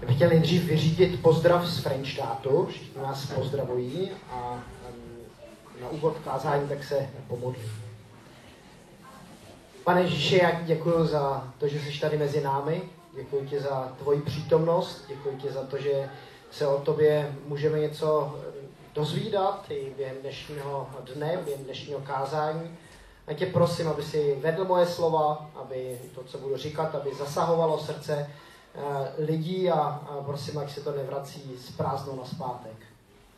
Já bych chtěl nejdřív vyřídit pozdrav z Frenštátu, všichni nás pozdravují a na úvod kázání tak se pomodlím. Pane Ježíši, já ti děkuji za to, že jsi tady mezi námi. Děkuji ti za tvoji přítomnost, děkuji ti za to, že se o tobě můžeme něco dozvídat i během dnešního dne, během dnešního kázání. A tě prosím, aby si vedl moje slova, aby to, co budu říkat, aby zasahovalo srdce lidí a, a prosím, ať se to nevrací z prázdnou na zpátek.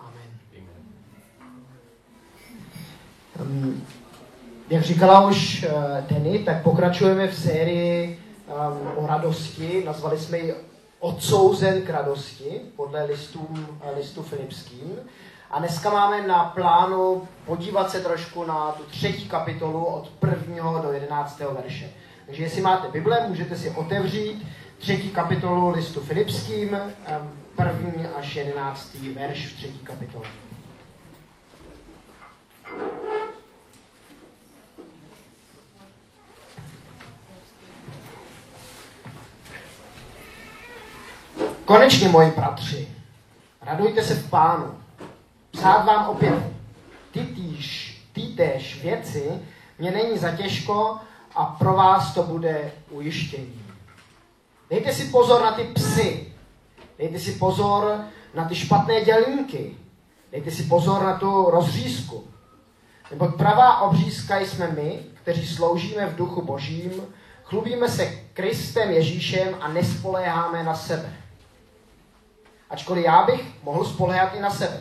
Amen. Um, jak říkala už uh, Denny, tak pokračujeme v sérii um, o radosti. Nazvali jsme ji Odsouzen k radosti podle listů, listu Filipským. A dneska máme na plánu podívat se trošku na tu třetí kapitolu od prvního do jedenáctého verše. Takže jestli máte Bible, můžete si otevřít třetí kapitolu listu Filipským, první až jedenáctý verš v třetí kapitole. Konečně, moji bratři, radujte se v pánu. Psát vám opět ty týž, ty též věci mě není za těžko a pro vás to bude ujištění. Dejte si pozor na ty psy. Dejte si pozor na ty špatné dělníky. Dejte si pozor na tu rozřízku. Nebo pravá obřízka jsme my, kteří sloužíme v duchu božím, chlubíme se Kristem Ježíšem a nespoléháme na sebe. Ačkoliv já bych mohl spoléhat i na sebe.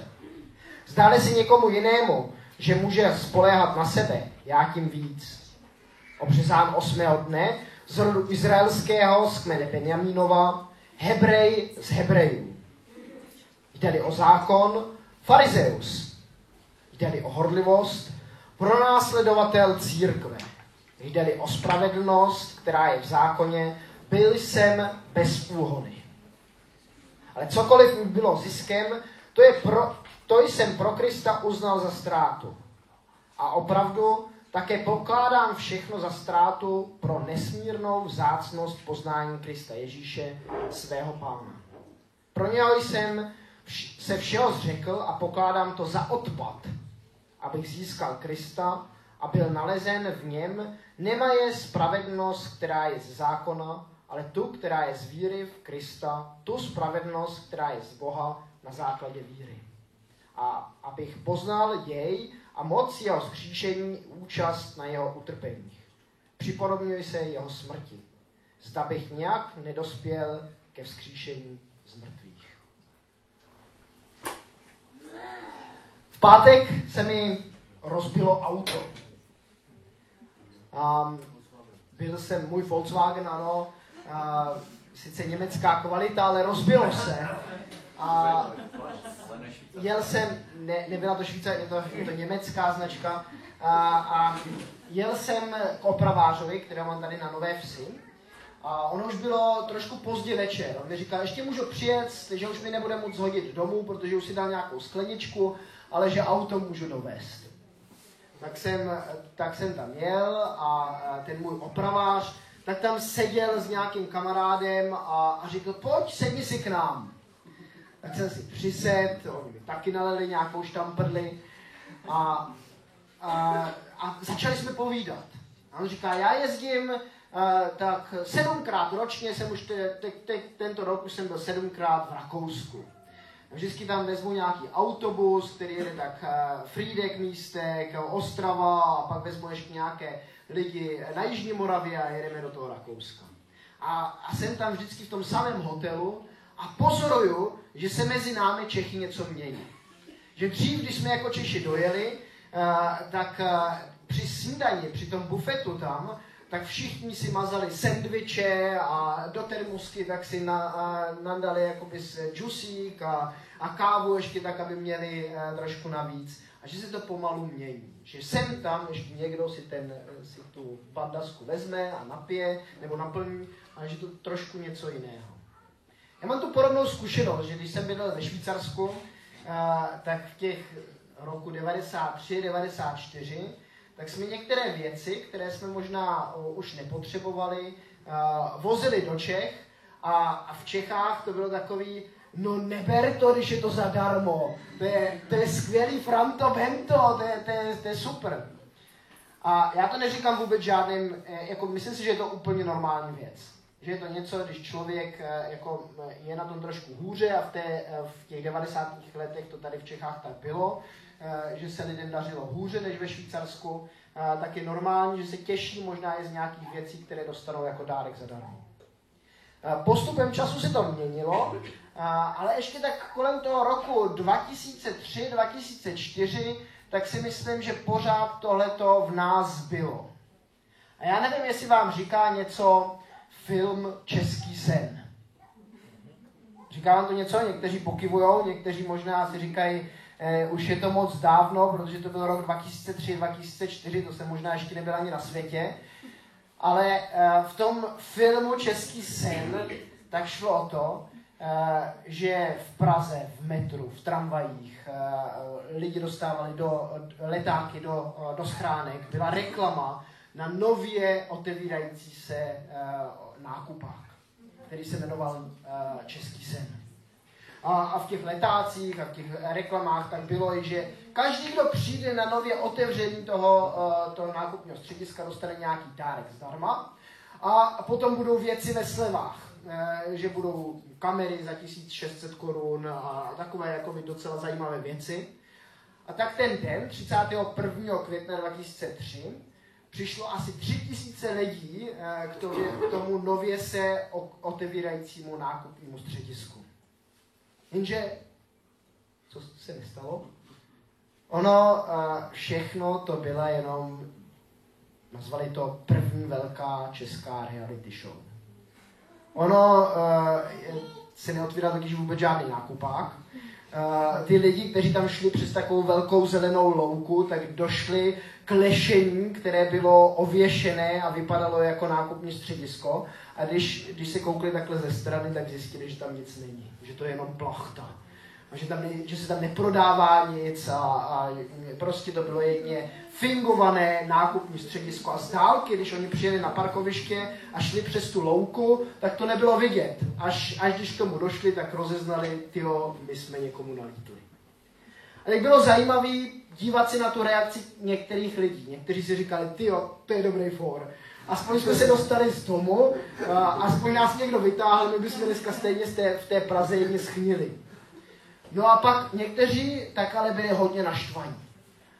Zdále si někomu jinému, že může spoléhat na sebe, já tím víc. Obřezán osmého dne z rodu izraelského z kmene Benjamínova, Hebrej z Hebrejů. Jde-li o zákon, farizeus. Jde-li o horlivost, pronásledovatel církve. Jde-li o spravedlnost, která je v zákoně, byl jsem bez úhony. Ale cokoliv mi bylo ziskem, to, je pro, to jsem pro Krista uznal za ztrátu. A opravdu také pokládám všechno za ztrátu pro nesmírnou vzácnost poznání Krista Ježíše, svého pána. Pro něho jsem se všeho zřekl a pokládám to za odpad, abych získal Krista a byl nalezen v něm, nemaje spravedlnost, která je z zákona, ale tu, která je z víry v Krista, tu spravedlnost, která je z Boha na základě víry. A abych poznal jej a moc jeho zkříšení, účast na jeho utrpeních. Připodobňuji se jeho smrti. Zda bych nějak nedospěl ke vzkříšení z mrtvých. V pátek se mi rozbilo auto. Um, byl jsem můj Volkswagen, ano, a, sice německá kvalita, ale rozbilo se. A jel jsem, ne, nebyla to Švýcar, je to, je to německá značka, a, a jel jsem k opravářovi, kterého mám tady na Nové Vsi. A ono už bylo trošku pozdě večer. On mi říkal, ještě můžu přijet, že už mi nebude moc hodit domů, protože už si dal nějakou skleničku, ale že auto můžu dovést. Tak jsem, tak jsem tam jel a ten můj opravář tak tam seděl s nějakým kamarádem a, a řekl, pojď, sedni si k nám. Tak jsem si přised, oni mi taky nalili nějakou štamprli a, a, a začali jsme povídat. A on říká, já jezdím uh, tak sedmkrát ročně, jsem už te, te, te, tento rok už jsem byl sedmkrát v Rakousku. Vždycky tam vezmu nějaký autobus, který jede tak uh, Frídek místek, Ostrava a pak vezmu ještě nějaké lidi na Jižní Moravě a jedeme do toho Rakouska. A, a jsem tam vždycky v tom samém hotelu a pozoruju, že se mezi námi Čechy něco mění. Že dřív, když jsme jako Češi dojeli, uh, tak uh, při snídani, při tom bufetu tam, tak všichni si mazali sendviče a do termusky tak si na, uh, nadali jakoby džusík a, a kávu ještě tak, aby měli uh, trošku navíc. A že se to pomalu mění. Že sem tam ještě někdo si, ten, si tu bandasku vezme a napije nebo naplní, a že to trošku něco jiného. Já mám tu podobnou zkušenost, že když jsem bydlel ve Švýcarsku, tak v těch roku 93, 94, tak jsme některé věci, které jsme možná už nepotřebovali, vozili do Čech A, v Čechách to bylo takový, no neber to, když je to zadarmo. To je, to je skvělý Franto Bento, to je, to, je, to je super. A já to neříkám vůbec žádným, eh, jako myslím si, že je to úplně normální věc. Že je to něco, když člověk eh, jako je na tom trošku hůře a v, té, v těch 90. letech to tady v Čechách tak bylo, že se lidem dařilo hůře než ve Švýcarsku, tak je normální, že se těší možná i z nějakých věcí, které dostanou jako dárek zadarmo. Postupem času se to měnilo, ale ještě tak kolem toho roku 2003-2004, tak si myslím, že pořád tohleto v nás bylo. A já nevím, jestli vám říká něco film Český sen. Říká vám to něco? Někteří pokivujou, někteří možná si říkají, eh, už je to moc dávno, protože to byl rok 2003-2004, to jsem možná ještě nebyl ani na světě. Ale eh, v tom filmu Český sen tak šlo o to, eh, že v Praze, v metru, v tramvajích eh, lidi dostávali do letáky, do, do schránek. Byla reklama na nově otevírající se nákupák, který se jmenoval Český sen a, a v těch letácích a v těch reklamách tak bylo i, že každý, kdo přijde na nově otevření toho, uh, toho nákupního střediska, dostane nějaký dárek zdarma. A potom budou věci ve slevách, uh, že budou kamery za 1600 korun a takové jako docela zajímavé věci. A tak ten den, 31. května 2003, přišlo asi 3000 lidí uh, k, tomu, k tomu nově se otevírajícímu nákupnímu středisku. Jenže, co se nestalo? Ono všechno to byla jenom, nazvali to první velká česká reality show. Ono se neotvíral totiž vůbec žádný nákupák. Ty lidi, kteří tam šli přes takovou velkou zelenou louku, tak došli k lešení, které bylo ověšené a vypadalo jako nákupní středisko. A když, když se koukli takhle ze strany, tak zjistili, že tam nic není, že to je jenom plachta. A že, tam že se tam neprodává nic a, a prostě to bylo jedně fingované nákupní středisko. A z dálky, když oni přijeli na parkoviště a šli přes tu louku, tak to nebylo vidět. Až, až když k tomu došli, tak rozeznali, tyho, my jsme někomu nalítli. A tak bylo zajímavé dívat se na tu reakci některých lidí. Někteří si říkali, tyjo, to je dobrý for. Aspoň jsme se dostali z domu, aspoň nás někdo vytáhl, my bychom dneska stejně v té Praze jedně schnili. No a pak někteří tak ale byli hodně naštvaní.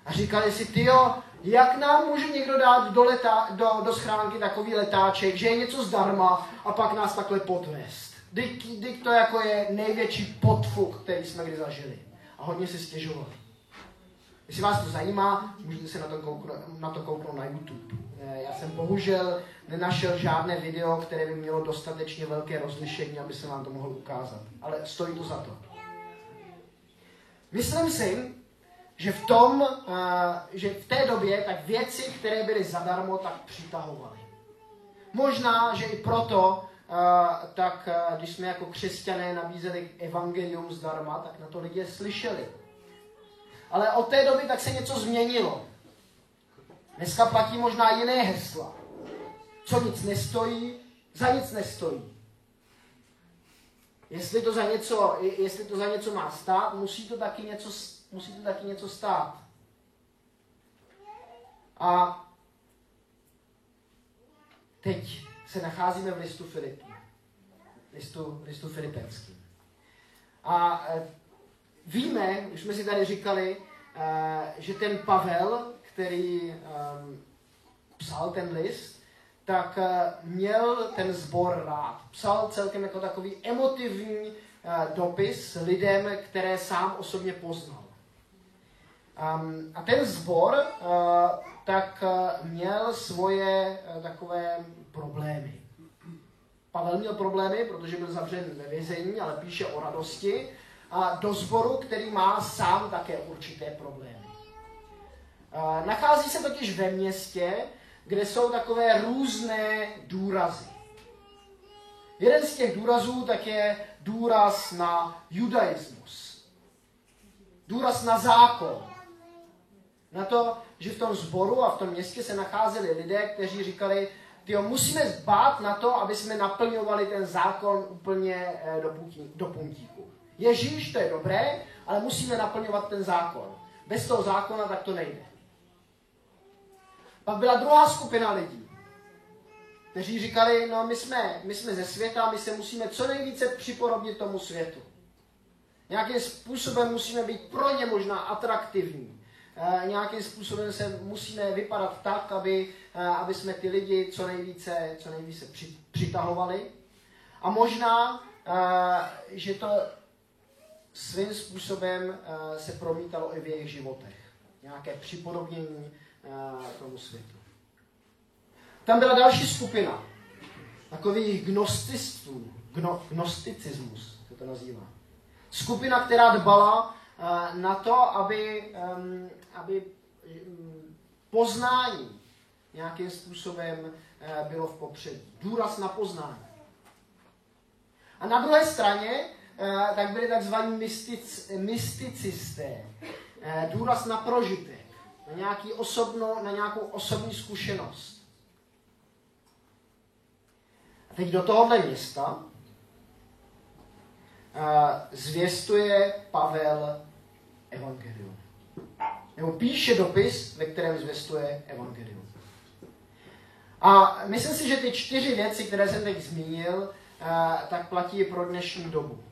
A říkali si, tyjo, jak nám může někdo dát do, leta, do, do schránky takový letáček, že je něco zdarma a pak nás takhle podvést. Dik, to jako je největší podfuk, který jsme kdy zažili. A hodně si stěžovali. Jestli vás to zajímá, můžete se na to, kouknout, na to kouknout na YouTube. Eh, já jsem bohužel nenašel žádné video, které by mělo dostatečně velké rozlišení, aby se vám to mohl ukázat. Ale stojí to za to. Myslím si, že v tom, eh, že v té době tak věci, které byly zadarmo, tak přitahovaly. Možná, že i proto, tak když jsme jako křesťané nabízeli evangelium zdarma, tak na to lidé slyšeli. Ale od té doby tak se něco změnilo. Dneska platí možná jiné hesla. Co nic nestojí, za nic nestojí. Jestli to za něco, jestli to za něco má stát, musí to taky něco, musí to taky něco stát. A teď se nacházíme v listu Filipů. Listu, listu filipenským. A e, víme, už jsme si tady říkali, e, že ten Pavel, který psal ten list, tak uh, měl ten sbor rád. Psal celkem jako takový emotivní dopis lidem, které sám osobně poznal. A ten sbor tak měl svoje takové problémy. Pavel měl problémy, protože byl zavřen ve vězení, ale píše o radosti. A do sboru, který má sám také určité problémy. Nachází se totiž ve městě, kde jsou takové různé důrazy. Jeden z těch důrazů tak je důraz na judaismus. Důraz na zákon. Na to, že v tom sboru a v tom městě se nacházeli lidé, kteří říkali, tyjo, musíme zbát na to, aby jsme naplňovali ten zákon úplně eh, do, putí, do puntíku. Ježíš, to je dobré, ale musíme naplňovat ten zákon. Bez toho zákona tak to nejde. Pak byla druhá skupina lidí, kteří říkali, no my jsme, my jsme ze světa, my se musíme co nejvíce připodobnit tomu světu. Nějakým způsobem musíme být pro ně možná atraktivní. E, nějakým způsobem se musíme vypadat tak, aby, e, aby jsme ty lidi co nejvíce, co nejvíce při, přitahovali. A možná, e, že to svým způsobem se promítalo i v jejich životech. Nějaké připodobnění tomu světu. Tam byla další skupina takových gnosticů, gno, gnosticismus se to nazývá. Skupina, která dbala na to, aby, um, aby um, poznání nějakým způsobem uh, bylo v popředí. Důraz na poznání. A na druhé straně uh, tak byli takzvaní mystic, mysticisté. Uh, důraz na prožitek, na, nějaký osobno, na nějakou osobní zkušenost. A teď do tohohle města zvěstuje Pavel evangelium. Nebo píše dopis, ve kterém zvěstuje evangelium. A myslím si, že ty čtyři věci, které jsem teď zmínil, tak platí pro dnešní dobu.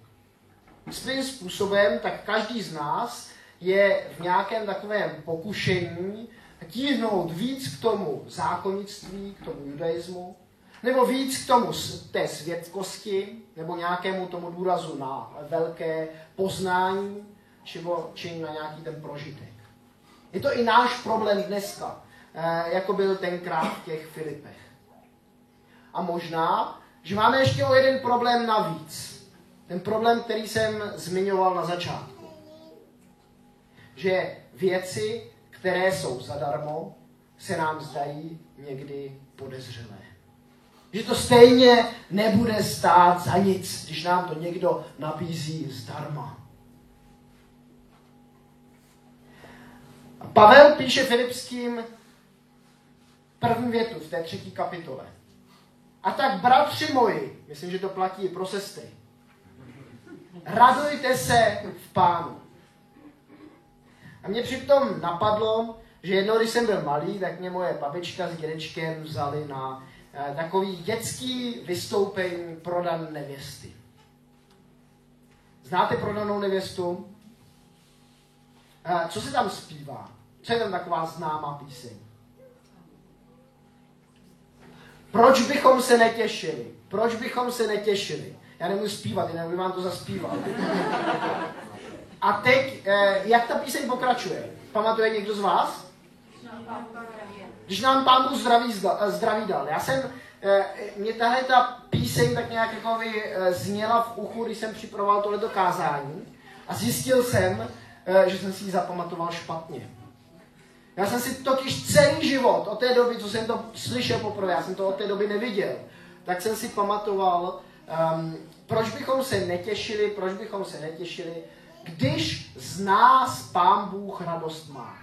Svým způsobem, tak každý z nás je v nějakém takovém pokušení tíhnout víc k tomu zákonnictví, k tomu judaismu, nebo víc k tomu té světkosti, nebo nějakému tomu důrazu na velké poznání, či na nějaký ten prožitek. Je to i náš problém dneska, eh, jako byl tenkrát v těch Filipech. A možná, že máme ještě o jeden problém navíc. Ten problém, který jsem zmiňoval na začátku. Že věci, které jsou zadarmo, se nám zdají někdy podezřelé. Že to stejně nebude stát za nic, když nám to někdo nabízí zdarma. A Pavel píše Filipským první větu v té třetí kapitole. A tak, bratři moji, myslím, že to platí i pro sestry, radujte se v pánu. A mě přitom napadlo, že jednou, když jsem byl malý, tak mě moje babička s dědečkem vzali na Eh, takový dětský vystoupení prodan nevěsty. Znáte prodanou nevěstu? Eh, co se tam zpívá? Tam taková známá píseň? Proč bychom se netěšili? Proč bychom se netěšili? Já nemůžu zpívat, já nemůžu vám to zaspívat. A teď, eh, jak ta píseň pokračuje? Pamatuje někdo z vás? Když nám pán Bůh zdraví, zdraví dal. Já jsem, eh, mě tahle ta píseň tak nějak jako by eh, zněla v uchu, když jsem připravoval tohleto kázání a zjistil jsem, eh, že jsem si ji zapamatoval špatně. Já jsem si totiž celý život, od té doby, co jsem to slyšel poprvé, já jsem to od té doby neviděl, tak jsem si pamatoval, um, proč bychom se netěšili, proč bychom se netěšili, když z nás Pán Bůh radost má.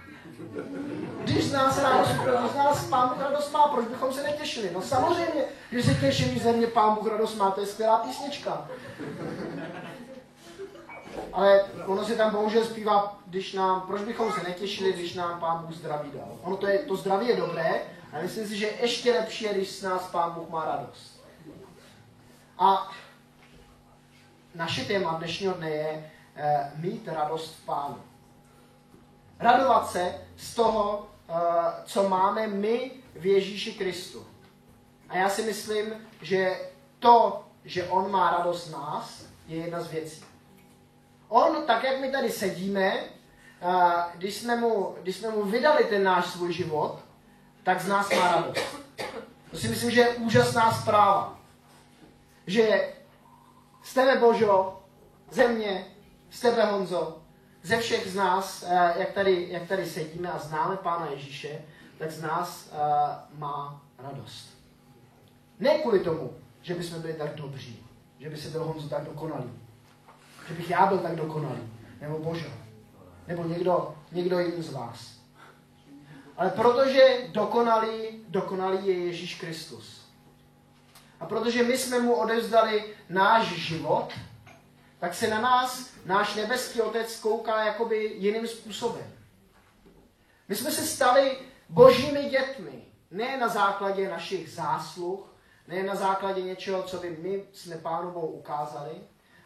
Když z nás radost, když z nás Pán Bůh radost má, proč bychom se netěšili? No samozřejmě, že se těším, že ze mě Pán Bůh radost má, to je skvělá písnička. Ale ono se tam bohužel zpívá, když nám, proč bychom se netěšili, když nám Pán Bůh zdraví dal. Ono to, je, to zdraví je dobré, ale myslím si, že ještě lepší je, když s nás Pán Bůh má radost. A naše téma dnešního dne je eh, mít radost v Pánu. Radovat se z toho, eh, co máme my v Ježíši Kristu. A já si myslím, že to, že on má radost nás, je jedna z věcí. On, tak jak my tady sedíme, když jsme mu, když jsme mu vydali ten náš svůj život, tak z nás má radost. To si myslím, že je úžasná zpráva. Že z tebe, Božo, země, z tebe, Honzo, ze všech z nás, jak tady, jak tady sedíme a známe Pána Ježíše, tak z nás má radost. Ne kvůli tomu, že bychom byli tak dobří, že by se byl Honzo tak dokonalý, že bych já byl tak dokonalý, nebo Bože, nebo někdo, někdo jiný z vás. Ale protože dokonalý, dokonalý je Ježíš Kristus. A protože my jsme mu odevzdali náš život, tak se na nás náš nebeský otec kouká jakoby jiným způsobem. My jsme se stali božími dětmi. Ne na základě našich zásluh, ne na základě něčeho, co by my jsme Pánu Bohu ukázali,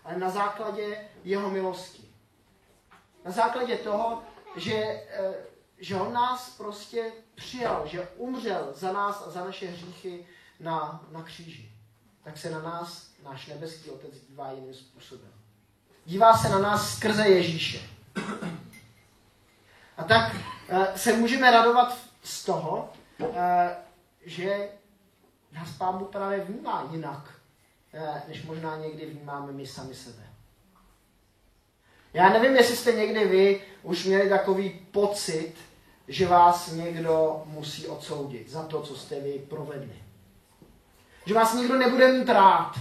ale na základě jeho milosti. Na základě toho, že, eh, že on nás prostě přijal, že umřel za nás a za naše hříchy na, na kříži. Tak se na nás náš nebeský Otec dívá jiným způsobem. Dívá se na nás skrze Ježíše. A tak eh, se můžeme radovat z toho, eh, že nás Pán Bůh právě vnímá jinak, než možná někdy vnímáme my sami sebe. Já nevím, jestli jste někdy vy už měli takový pocit, že vás někdo musí odsoudit za to, co jste vy provedli. Že vás nikdo nebude mít rád.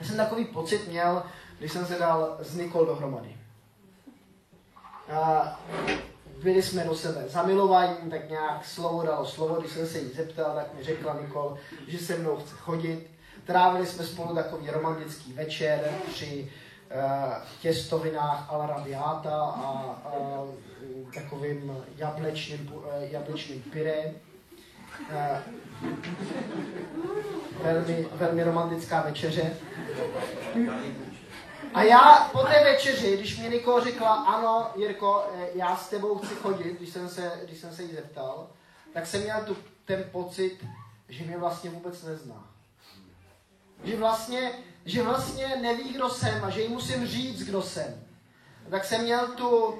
Já jsem takový pocit měl, když jsem se dal s Nikol dohromady. A byli jsme do sebe zamilovaní, tak nějak slovo dalo slovo, když jsem se jí zeptal, tak mi řekla Nikol, že se mnou chce chodit. Trávili jsme spolu takový romantický večer při Eh, těstovinách la rabiata a, a takovým jablečným, eh, jablečným pyré. Eh, velmi, velmi romantická večeře. A já po té večeři, když mi Niko řekla, ano, Jirko, já s tebou chci chodit, když jsem se, když jsem se jí zeptal, tak jsem měl tu, ten pocit, že mě vlastně vůbec nezná. Že vlastně že vlastně neví, kdo jsem a že jí musím říct, kdo jsem. A tak jsem měl tu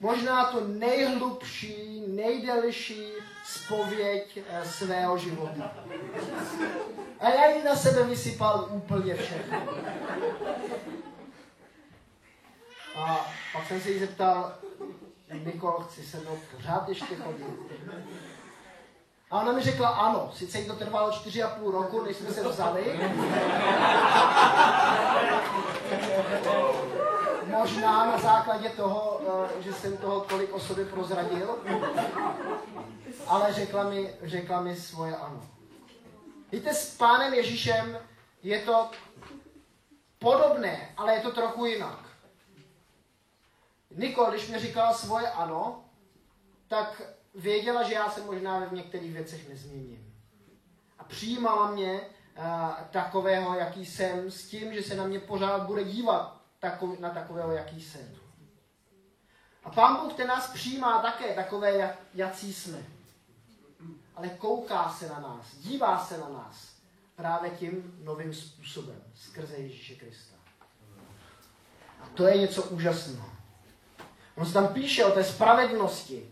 možná tu nejhlubší, nejdelší spověď eh, svého života. A já jí na sebe vysypal úplně všechno. A pak jsem se jí zeptal, Nikol, chci se mnou pořád ještě chodit. A ona mi řekla ano, sice jí to trvalo čtyři a půl roku, než jsme se vzali. Možná na základě toho, eh, že jsem toho tolik o sobě prozradil. Ale řekla mi, řekla mi svoje ano. Víte, s pánem Ježíšem je to podobné, ale je to trochu jinak. Nikol, když mi říkala svoje ano, tak věděla, že já se možná v některých věcech nezměním. A přijímala mě uh, takového, jaký jsem, s tím, že se na mě pořád bude dívat takový, na takového, jaký jsem. A Pán Bůh ten nás přijímá také takové, jak, jací jsme. Ale kouká se na nás, dívá se na nás právě tím novým způsobem, skrze Ježíše Krista. A to je něco úžasného. On se tam píše o té spravedlnosti, Eh,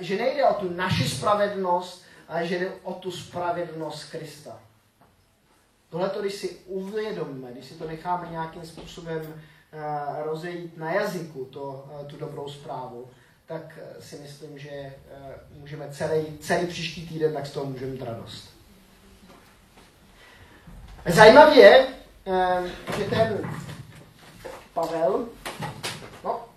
že nejde o tu naši spravedlnost, ale že jde o tu spravedlnost Krista. Tohle to, když si uvědomíme, když si to necháme nějakým způsobem eh, rozejít na jazyku, to, eh, tu dobrou zprávu, tak si myslím, že můžeme celý, celý příští týden, tak z toho můžeme mít radost. Zajímavé je, že ten Pavel, no,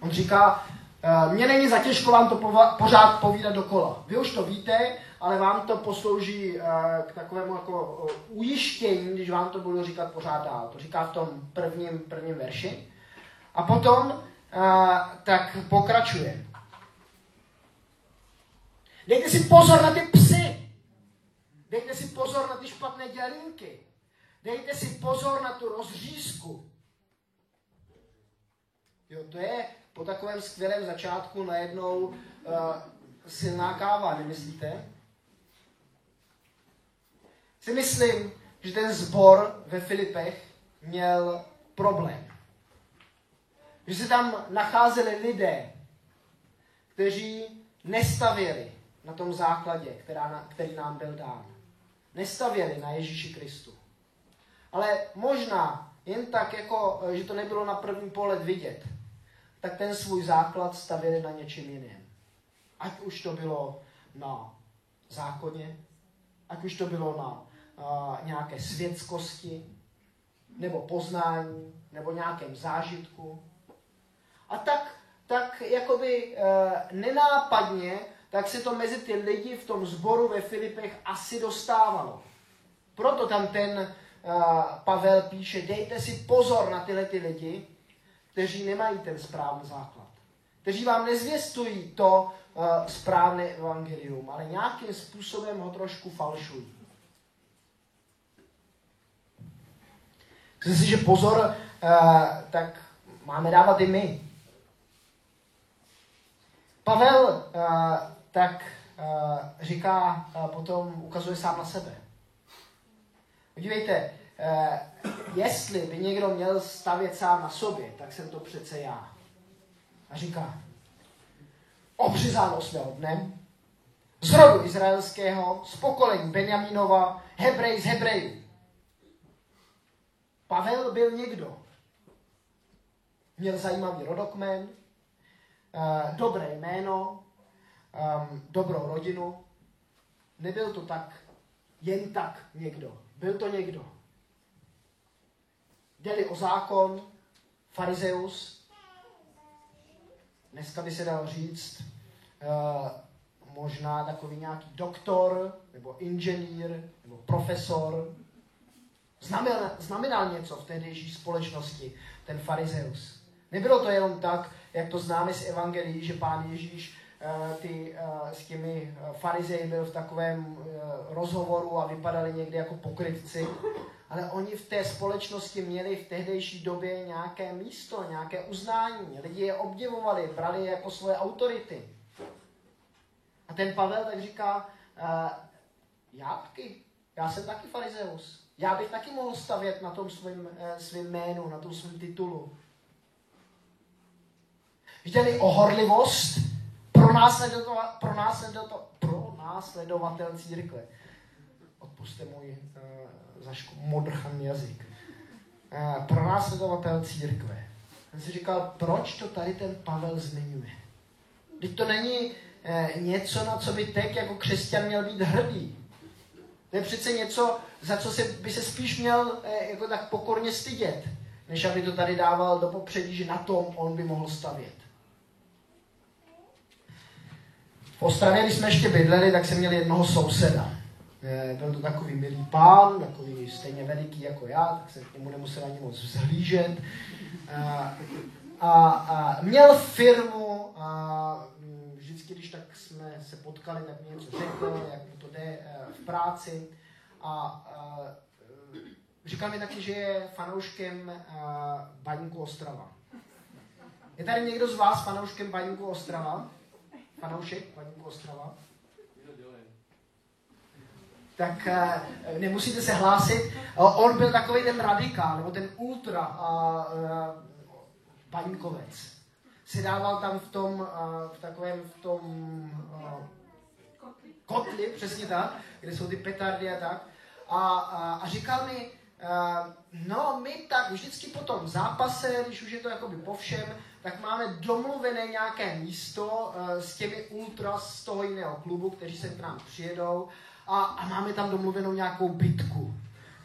on říká, Eh, mně není zatěžko vám to pořád povídat dokola. Vy už to víte, ale vám to poslouží eh, k takovému jako eh, ujištění, když vám to budu říkat pořád dál. To říká v tom prvním, prvním verši. A potom tak pokračuje. Dejte si pozor na ty psy. Dejte si pozor na ty špatné dělinky. Dejte si pozor na tu rozřízku. Jo, to je po takovém skvělém začátku najednou uh, silná káva, nemyslíte? Si myslím, že ten zbor ve Filipech měl problém. Že se tam nacházeli lidé, kteří nestavěli na tom základě, která, který nám byl dán. Nestavěli na Ježíši Kristu. Ale možná jen tak, jako, že to nebylo na první pohled vidět, tak ten svůj základ stavěli na něčem jiném. Ať už to bylo na zákoně, ať už to bylo na uh, nějaké světskosti, nebo poznání, nebo nějakém zážitku. A tak, tak jakoby uh, nenápadně tak se to mezi ty lidi v tom sboru ve Filipech asi dostávalo. Proto tam ten uh, Pavel píše, dejte si pozor na tyhle ty lidi, kteří nemají ten správný základ. Kteří vám nezvěstují to uh, správné evangelium, ale nějakým způsobem ho trošku falšují. Myslím si, že pozor, uh, tak máme dávat i my. Pavel uh, tak uh, říká, uh, potom ukazuje sám na sebe. Podívejte, uh, jestli by někdo měl stavět sám na sobě, tak jsem to přece já. A říká, obřizáno jsme dne, z rodu izraelského, z pokolení Benjamínova, Hebrej z Hebrejů. Pavel byl někdo. Měl zajímavý rodokmen, uh, dobré jméno, um, dobrou rodinu. Nebyl to tak jen tak někdo. Byl to někdo. Jde o zákon, farizeus, dneska by se dalo říct, uh, možná takový nějaký doktor, nebo inženýr, nebo profesor. Znamenal, znamenal něco v tehdejší společnosti, ten farizeus. Nebylo to jenom tak, jak to známe z Evangelií, že pán Ježíš uh, ty, uh, s těmi farizeji byl v takovém rozhovoru a vypadali někdy jako pokrytci, ale oni v té společnosti měli v tehdejší době nějaké místo, nějaké uznání. Lidi je obdivovali, brali je jako svoje autority. A ten Pavel tak říká, uh, já taky, já jsem taky farizeus. Já bych taky mohl stavět na tom svým, uh, svým jménu, na tom svým titulu. Jde-li o horlivost, pro následovatel církve. Odpuste můj uh, zašku, modrchaný jazyk. Uh, pro následovatel církve. Jsem si říkal, proč to tady ten Pavel zmiňuje? Teď to není eh, něco, na co by teď jako křesťan měl být hrdý. To je přece něco, za co se, by se spíš měl jako tak pokorně stydět, než aby to tady dával do popředí, že na tom on by mohl stavět. V Ostravě, když jsme ještě bydleli, tak jsem měl jednoho souseda. Eh, byl to takový milý pán, takový stejně veliký jako já, tak se k němu nemusel ani moc vzhlížet. A, a, a měl firmu a vždycky, když tak jsme se potkali, tak mi něco řekl, jak mu to jde eh, v práci. A, a říkal mi taky, že je fanouškem Baníku Ostrava. Je tady někdo z vás fanouškem Baníku Ostrava? Fanoušek Baníku Ostrava? Tak uh, nemusíte se hlásit. On byl takový ten radikál, nebo ten ultra uh, uh, baňkovec. Sedával tam v tom, uh, v takovém, v tom uh, kotli, přesně tak, kde jsou ty petardy a tak. A, a, a říkal mi, uh, no my tak vždycky po tom zápase, když už je to jakoby po všem, tak máme domluvené nějaké místo uh, s těmi ultra z toho jiného klubu, kteří se k nám přijedou a, a máme tam domluvenou nějakou bitku.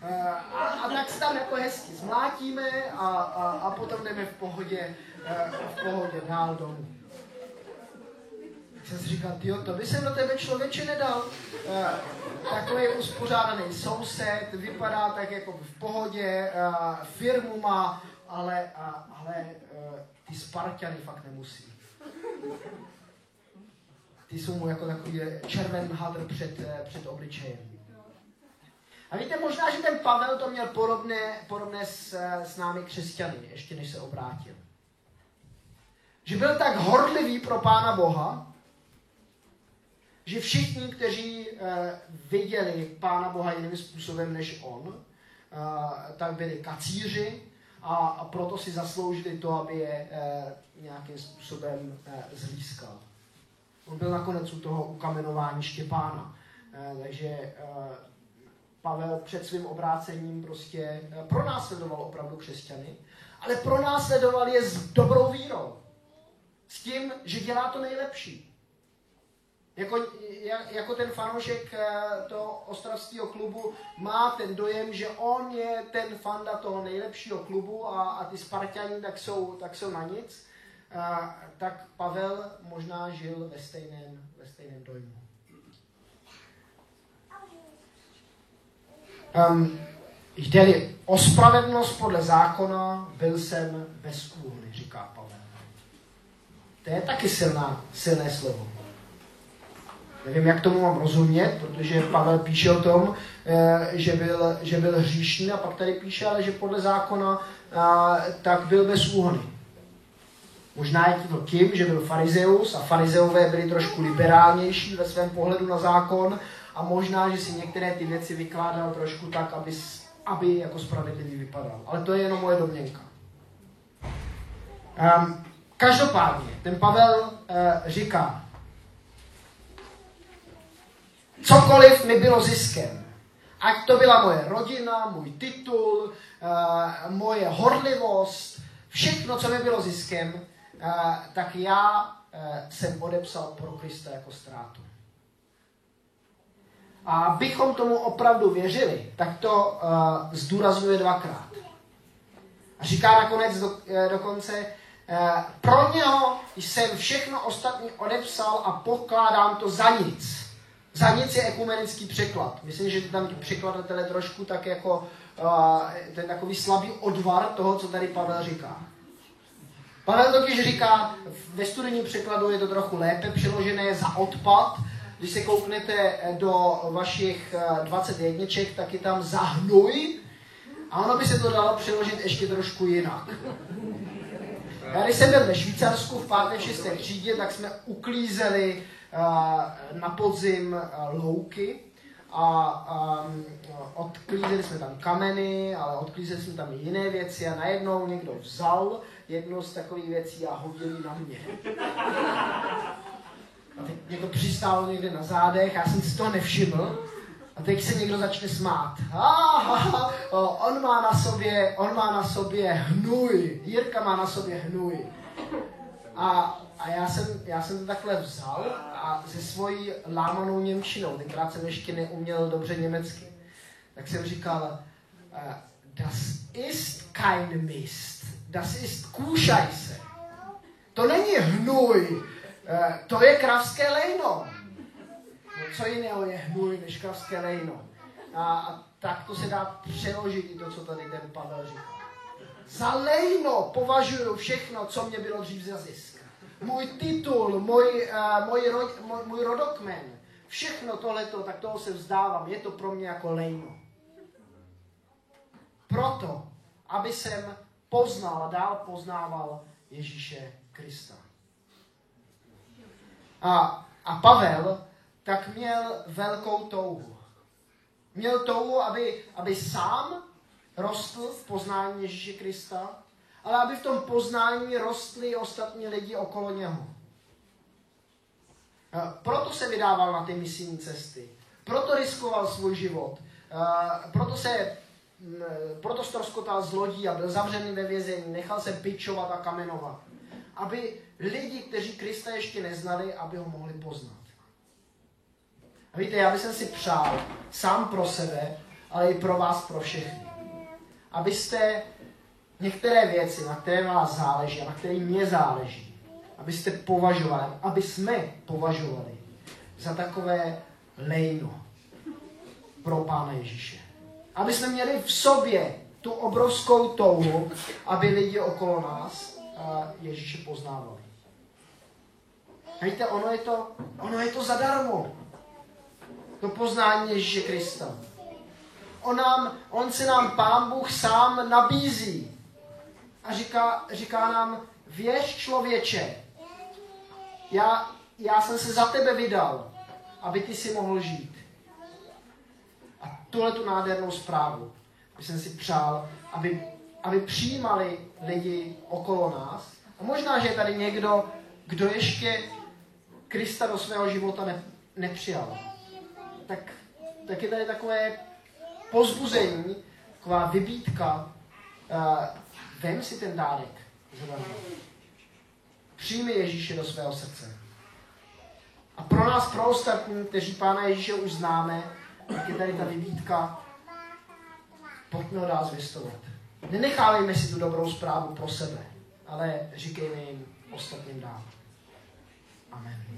Uh, a, a tak se tam jako hezky zmlátíme a, a, a potom jdeme v pohodě, uh, v pohodě dál domů. Tak jsem si říkal, tyjo, to by jsem do tebe člověče nedal. Uh, takový uspořádaný soused, vypadá tak jako v pohodě, firmu má, ale, ale ty Spartany fakt nemusí ty jsou mu jako takový červen hadr před, eh, před obličejem. A víte, možná, že ten Pavel to měl podobné, podobné s, eh, s námi křesťany, ještě než se obrátil. Že byl tak horlivý pro Pána Boha, že všichni, kteří uh, viděli Pána Boha jiným způsobem než on, tak byli kacíři a, proto si zasloužili to, aby je nějakým způsobem zlískal. On byl nakonec u toho ukamenování Štěpána. Eh, takže eh, Pavel před svým obrácením prostě eh, pronásledoval opravdu křesťany, ale pronásledoval je s dobrou vírou. S tím, že dělá to nejlepší. Jako, jako ten fanoušek toho ostravského klubu má ten dojem, že on je ten fanda toho nejlepšího klubu a, a ty Spartani tak jsou, tak jsou na nic. A, tak Pavel možná žil ve stejném, ve stejném dojmu. Um, jde o spravedlnost podle zákona, byl jsem bez úhly, říká Pavel. To je taky silná, silné slovo. Nevím, jak tomu mám rozumět, protože Pavel píše o tom, eh, že byl, že byl hříšný a pak tady píše, ale že podle zákona tak byl bez úhony. Možná je to tím, že byl farizeus a farizeové byli trošku liberálnější ve svém pohledu na zákon a možná, že si některé ty věci vykládal trošku tak, aby, aby jako spravedlivý vypadal. Ale to je jenom moje domněnka. Um, každopádně, ten Pavel uh, říká, cokoliv mi bylo ziskem, ať to byla moje rodina, můj titul, uh, moje horlivost, všechno, co mi bylo ziskem, tak já uh, jsem odepsal pro Krista jako ztrátu. A abychom tomu opravdu věřili, tak to uh, zdůrazňuje dvakrát. A říká nakonec do, uh, dokonce, uh, pro něho jsem všechno ostatní odepsal a pokládám to za nic. Za nic je ekumenický překlad. Myslím, že tam překladatelé trošku tak jako uh, ten takový slabý odvar toho, co tady Pavel říká. Pavel totiž říká, ve studijním překladu je to trochu lépe přeložené za odpad, když se kouknete eh, do vašich 21, eh, tak je tam zahnuj a ono by se to dalo přeložit ještě trošku jinak. Já když jsem byl ve Švýcarsku v 5. 6. třídě, tak jsme uklízeli eh, na podzim louky a um, odklízeli jsme tam kameny, ale odklízeli jsme tam i jiné věci a najednou někdo vzal jednu z takových věcí a hodil na mě. A teď mě to přistálo někde na zádech, já jsem si toho nevšiml. A teď se někdo začne smát. Ah, on má na sobě, on má na sobě hnůj. Jirka má na sobě hnůj. A, a já, jsem, já jsem to takhle vzal a se svojí lámanou němčinou, tenkrát jsem ještě neuměl dobře německy, tak jsem říkal, uh, das ist kein Mist, das ist Kuhscheiße. To není hnůj, Eh, to je kravské lejno. No, co jiného je hnůj než kravské lejno. A, a tak to se dá přeložit i to, co tady ten Pavel říká. Za lejno považuji všechno, co mě bylo dřív za zisk. Můj titul, můj, uh, můj, ro, můj, můj rodokmen, všechno tohleto, tak toho se vzdávám. Je to pro mě jako lejno. Proto, aby jsem poznal a dál poznával Ježíše Krista. A, a Pavel tak měl velkou touhu. Měl touhu, aby, aby sám rostl v poznání Ježíše Krista, ale aby v tom poznání rostli ostatní lidi okolo něho. Proto se vydával na ty misijní cesty. Proto riskoval svůj život. Proto se proto stroskotal z lodí a byl zavřený ve vězení, nechal se pičovat a kamenovat. Aby lidi, kteří Krista ještě neznali, aby ho mohli poznat. A víte, já bych si přál sám pro sebe, ale i pro vás, pro všechny. Abyste některé věci, na které vás záleží a na které mě záleží, abyste považovali, aby jsme považovali za takové lejno pro Pána Ježíše. Aby jsme měli v sobě tu obrovskou touhu, aby lidi okolo nás Ježíše poznávali. Víte, ono je to, ono je to zadarmo. To poznání Ježíše Krista. On, nám, on se nám Pán Bůh sám nabízí. A říká, říká nám, věř člověče, já, já jsem se za tebe vydal, aby ty si mohl žít. Tuhle tu nádhernou zprávu bych jsem si přál, aby, aby přijímali lidi okolo nás. A možná, že je tady někdo, kdo ještě Krista do svého života ne, nepřijal, tak, tak je tady takové pozbuzení, taková vybítka, uh, vem si ten dárek zadarmo. Přijmi Ježíše do svého srdce. A pro nás, pro ostatní, kteří Pána Ježíše už známe, je tady ta vybítka, pojďme ho dál zvěstovat. Nenechávejme si tu dobrou zprávu pro sebe, ale říkejme jim, ostatním dát. Amen.